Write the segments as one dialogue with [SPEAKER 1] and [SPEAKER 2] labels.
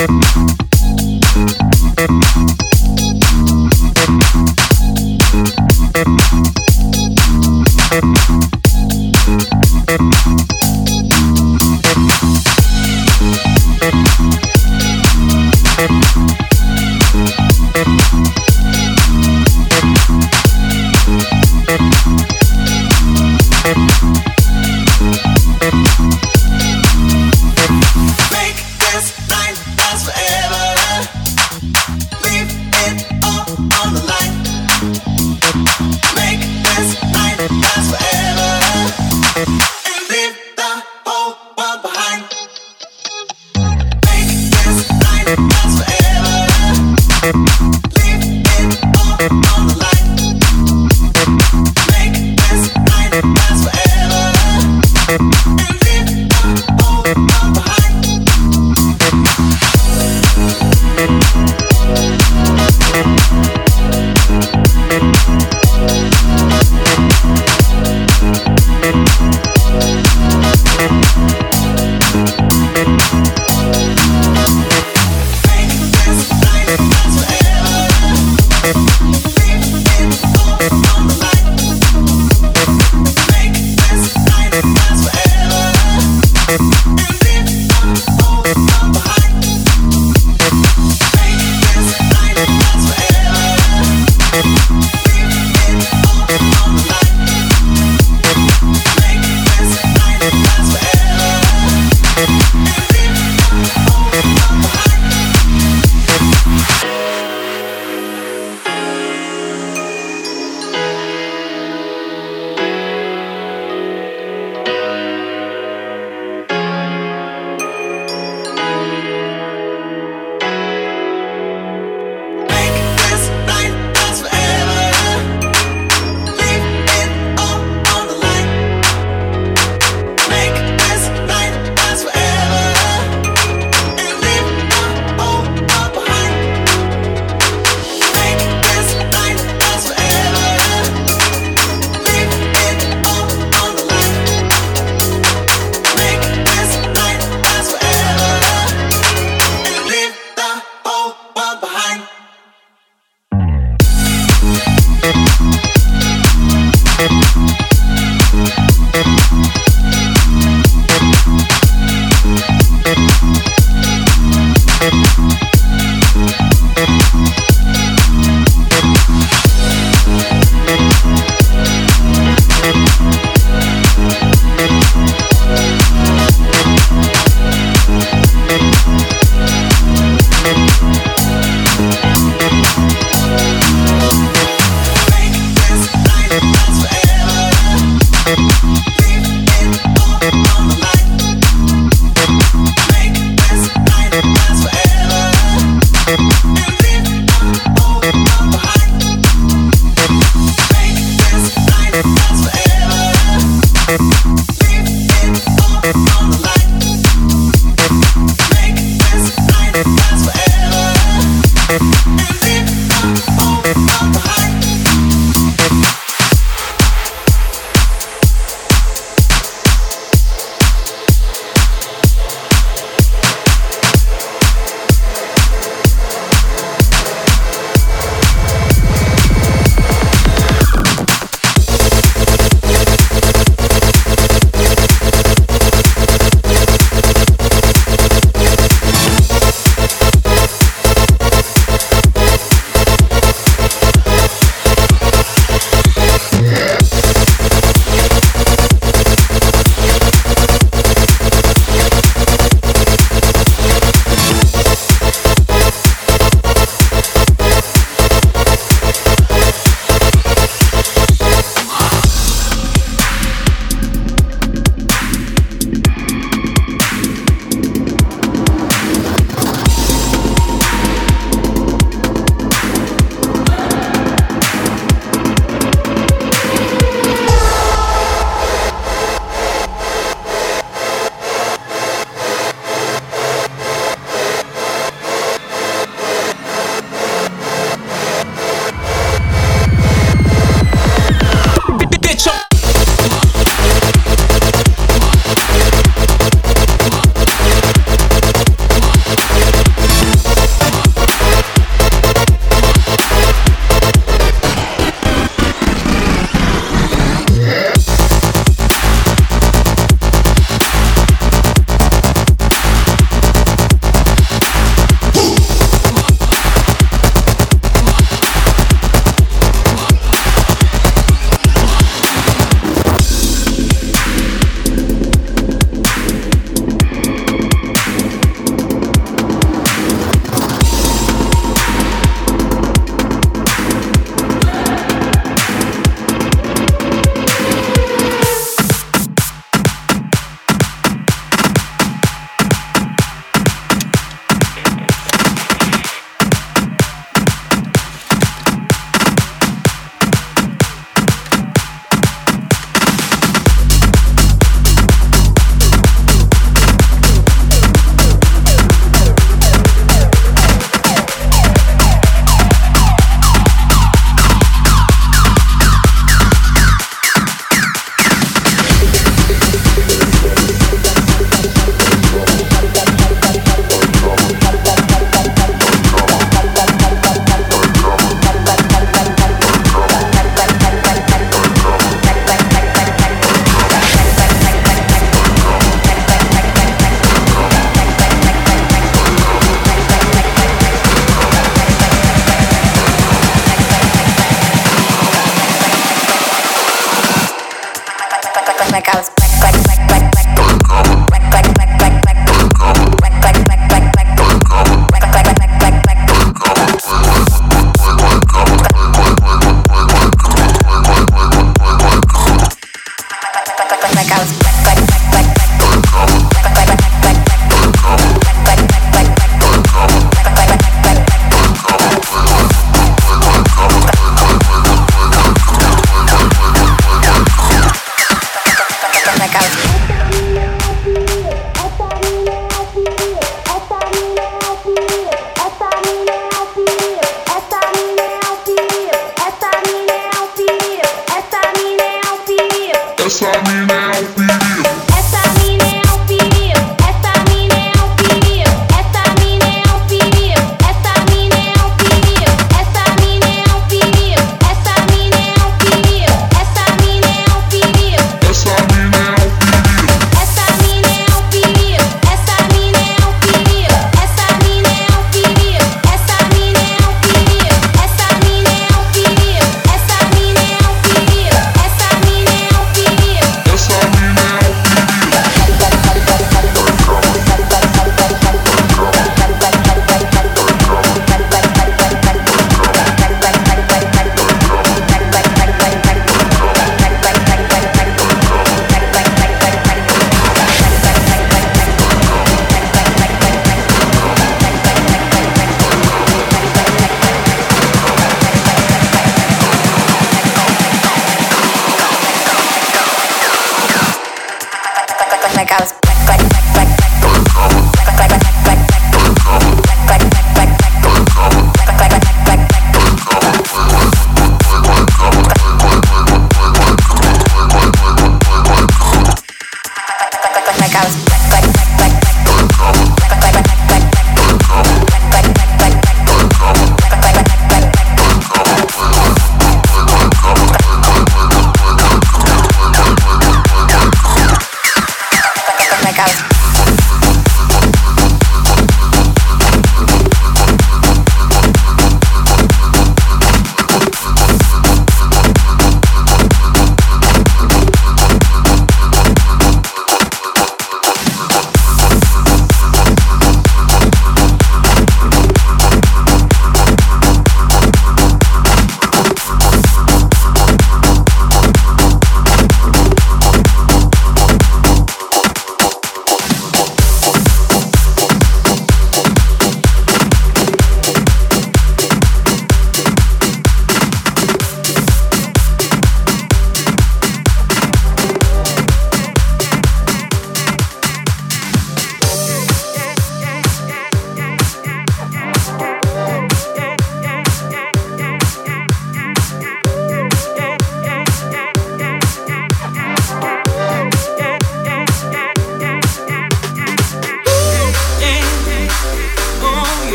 [SPEAKER 1] Thank you.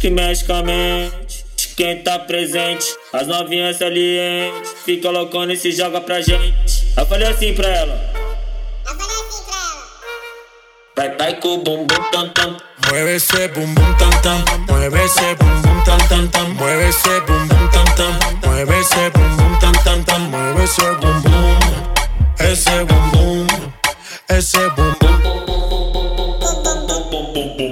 [SPEAKER 2] Que mexe com a mente. Quem tá presente, as novinhas salientes. Fica loucona e se joga pra gente. Eu falei assim pra ela. Eu falei assim pra ela. Vai, vai com o bumbum tam tam.
[SPEAKER 3] Mueve ese bum bum tam tam, mueve ese bum bum tam tam tam, mueve ese bum bum tam tam, mueve ese bum bum tam tam tam, mueve ese bum bum, ese bum bum, ese bum bum.
[SPEAKER 2] Treme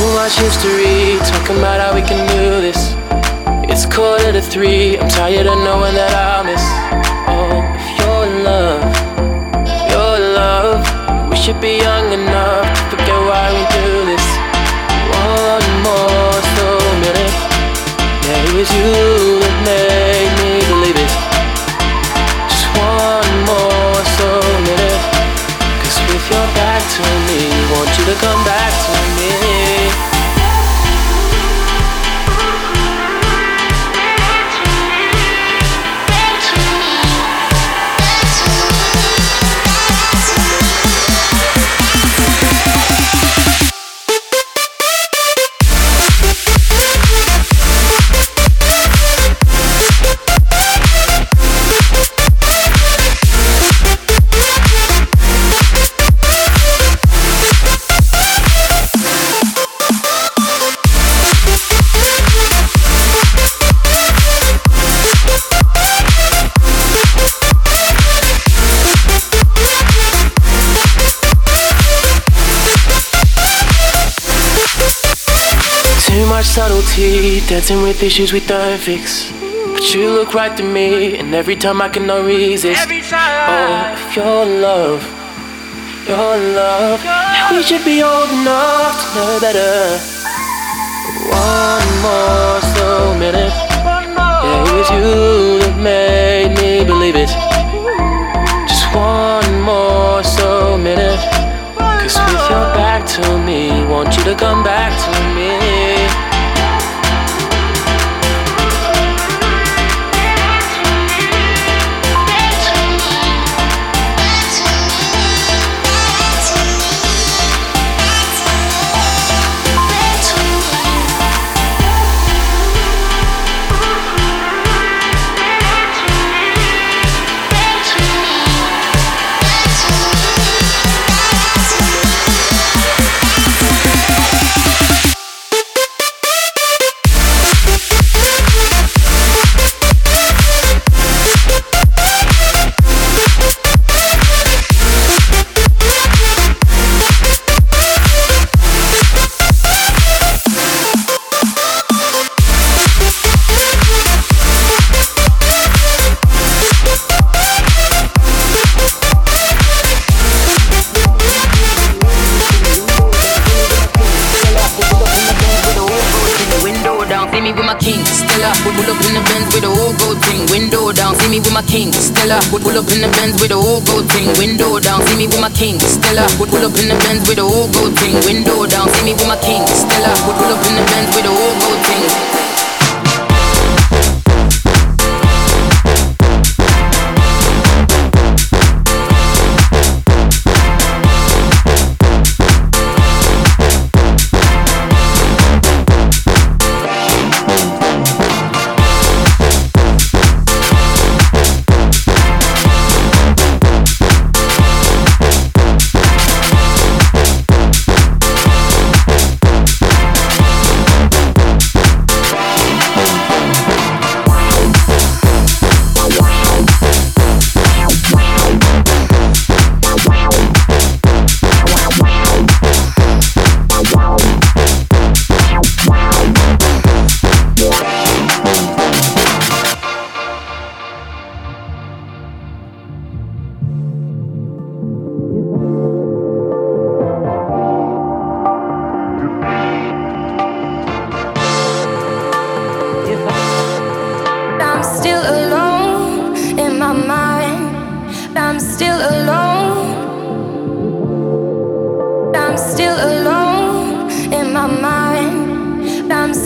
[SPEAKER 4] Too much history, talking about how we can do this. It's quarter to three, I'm tired of knowing that I'll miss. Oh, if your love, your love, we should be young enough to forget why we do this. One more slow minute, yeah, it was you that made me believe it. Just one more slow minute, cause with your back to me, want you to come back subtlety, dancing with issues we don't fix. But you look right to me, and every time I can not resist. Oh, if your love, your love, we should be old enough to know better. One more slow minute, yeah, it was you that made me believe it. Just one more slow minute. Cause with your back to me, want you to come back to me.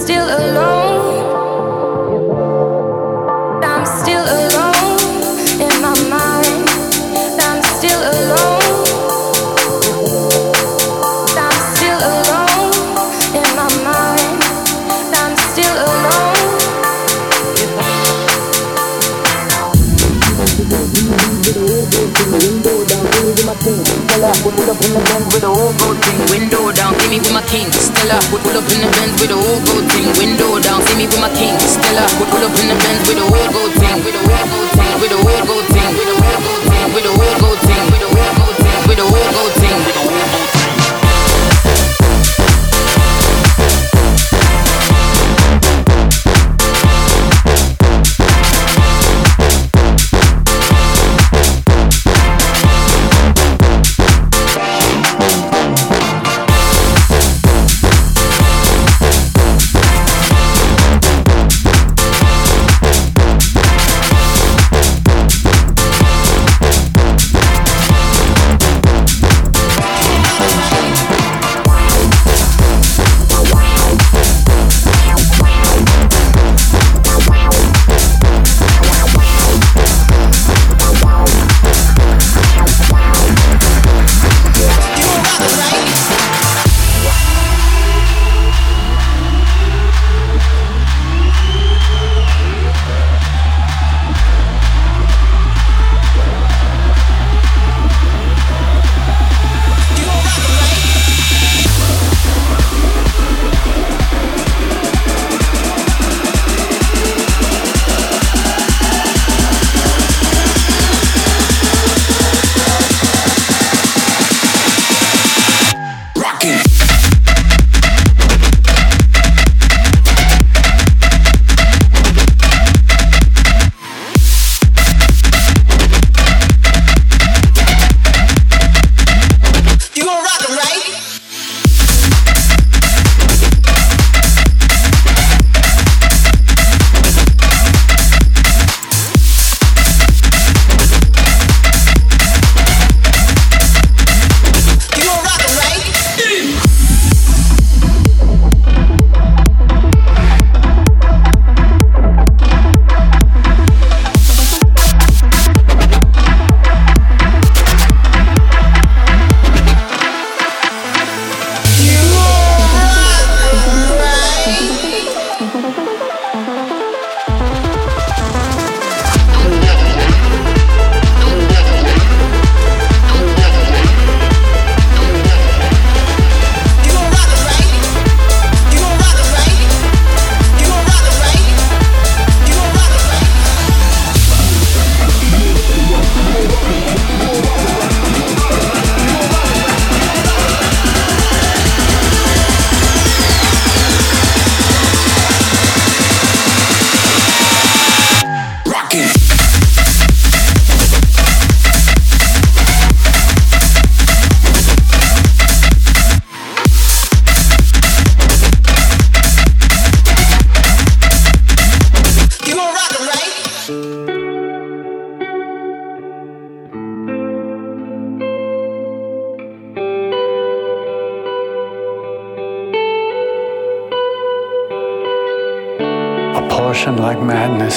[SPEAKER 5] still alone Pull up in the Benz with the old gold thing. Window down, see me with my king. Stella. Pull up in the Benz with the old gold thing. Window down, see me with my king. Stella. Pull up in the Benz with the old gold thing.
[SPEAKER 6] With the old
[SPEAKER 5] gold thing. With the old gold thing. With the old gold thing. With the old gold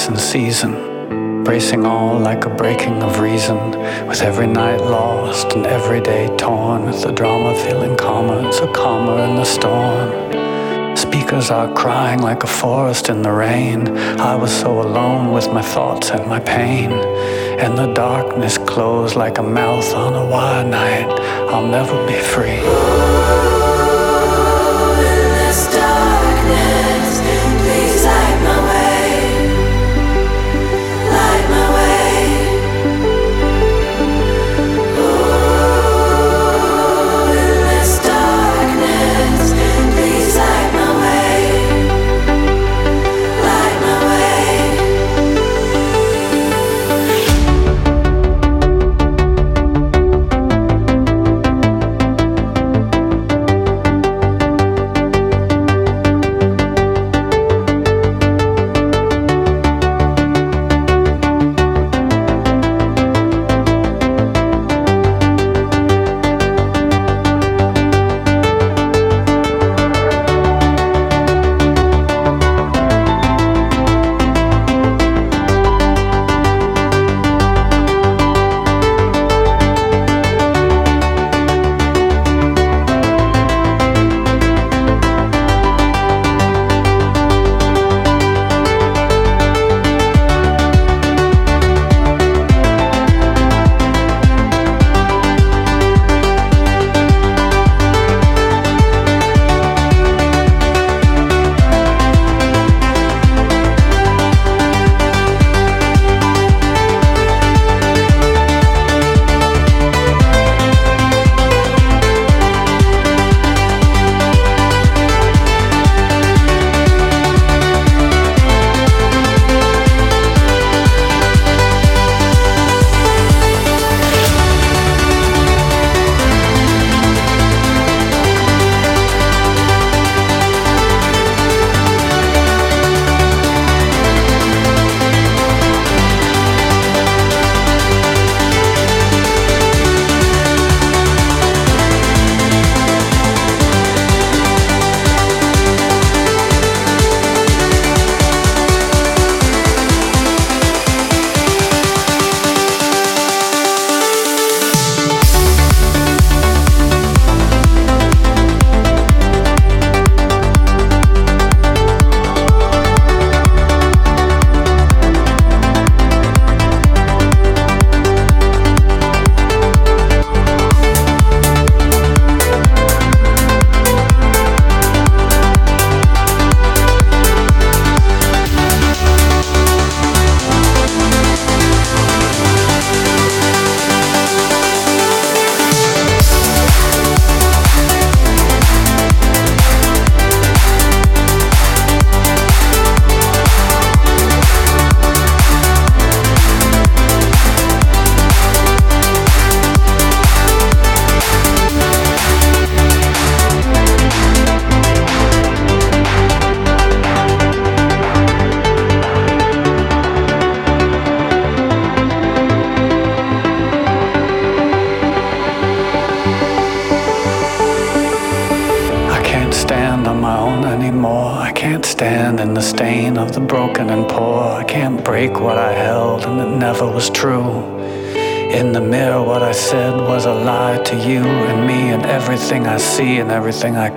[SPEAKER 6] in season, bracing all like a breaking of reason, with every night lost and every day torn, with the drama feeling calmer, so calmer in the storm. Speakers are crying like a forest in the rain. I was so alone with my thoughts and my pain. And the darkness closed like a mouth on a wild night. I'll never be free. Everything I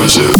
[SPEAKER 7] Impressive.